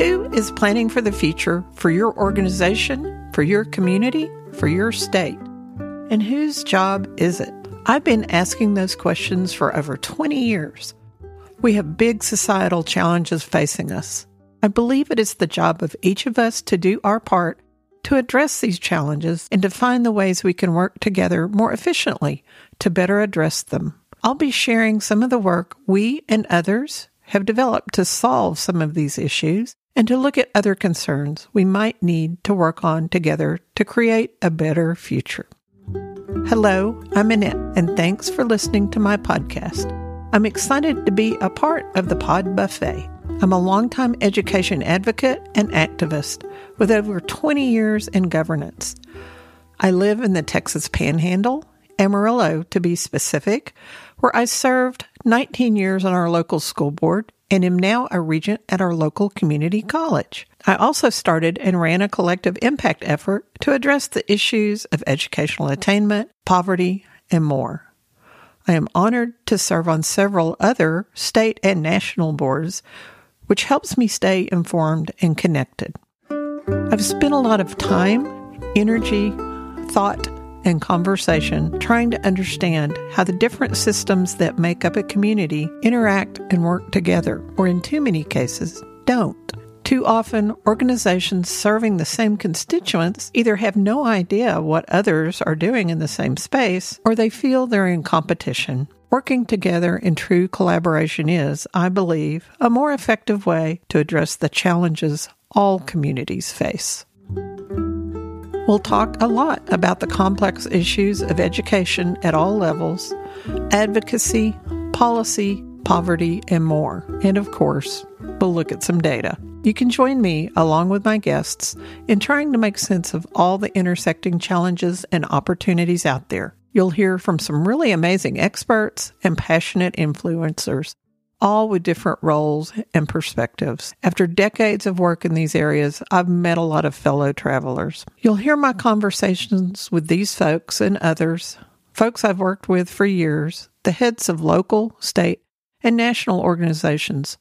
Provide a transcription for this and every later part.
Who is planning for the future for your organization, for your community, for your state? And whose job is it? I've been asking those questions for over 20 years. We have big societal challenges facing us. I believe it is the job of each of us to do our part to address these challenges and to find the ways we can work together more efficiently to better address them. I'll be sharing some of the work we and others have developed to solve some of these issues and to look at other concerns we might need to work on together to create a better future. Hello, I'm Annette, and thanks for listening to my podcast. I'm excited to be a part of the Pod Buffet. I'm a longtime education advocate and activist with over 20 years in governance. I live in the Texas Panhandle, Amarillo to be specific, where I served 19 years on our local school board and am now a regent at our local community college. I also started and ran a collective impact effort to address the issues of educational attainment, poverty, and more. I am honored to serve on several other state and national boards, which helps me stay informed and connected. I've spent a lot of time, energy, thought, and conversation trying to understand how the different systems that make up a community interact and work together, or in too many cases, don't. Too often, organizations serving the same constituents either have no idea what others are doing in the same space or they feel they're in competition. Working together in true collaboration is, I believe, a more effective way to address the challenges all communities face. We'll talk a lot about the complex issues of education at all levels, advocacy, policy, poverty, and more. And of course, we'll look at some data. You can join me, along with my guests, in trying to make sense of all the intersecting challenges and opportunities out there. You'll hear from some really amazing experts and passionate influencers all with different roles and perspectives. After decades of work in these areas, I've met a lot of fellow travelers. You'll hear my conversations with these folks and others, folks I've worked with for years, the heads of local, state, and national organizations,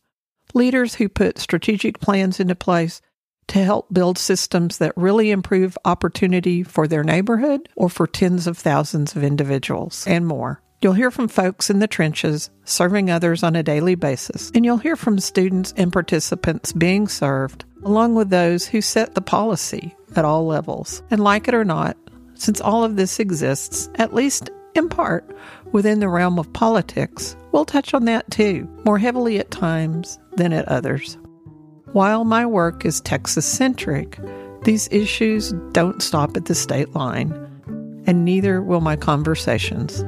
leaders who put strategic plans into place to help build systems that really improve opportunity for their neighborhood or for tens of thousands of individuals, and more. You'll hear from folks in the trenches serving others on a daily basis, and you'll hear from students and participants being served, along with those who set the policy at all levels. And like it or not, since all of this exists, at least in part, within the realm of politics, we'll touch on that too, more heavily at times than at others. While my work is Texas centric, these issues don't stop at the state line, and neither will my conversations.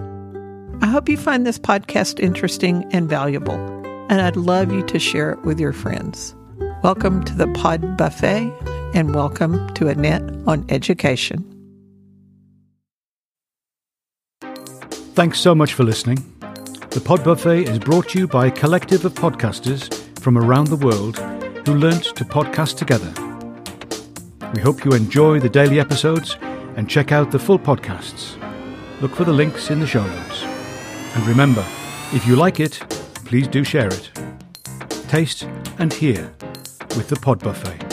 I hope you find this podcast interesting and valuable, and I'd love you to share it with your friends. Welcome to the Pod Buffet, and welcome to Annette on Education. Thanks so much for listening. The Pod Buffet is brought to you by a collective of podcasters from around the world who learnt to podcast together. We hope you enjoy the daily episodes and check out the full podcasts. Look for the links in the show notes. And remember, if you like it, please do share it. Taste and hear with the Pod Buffet.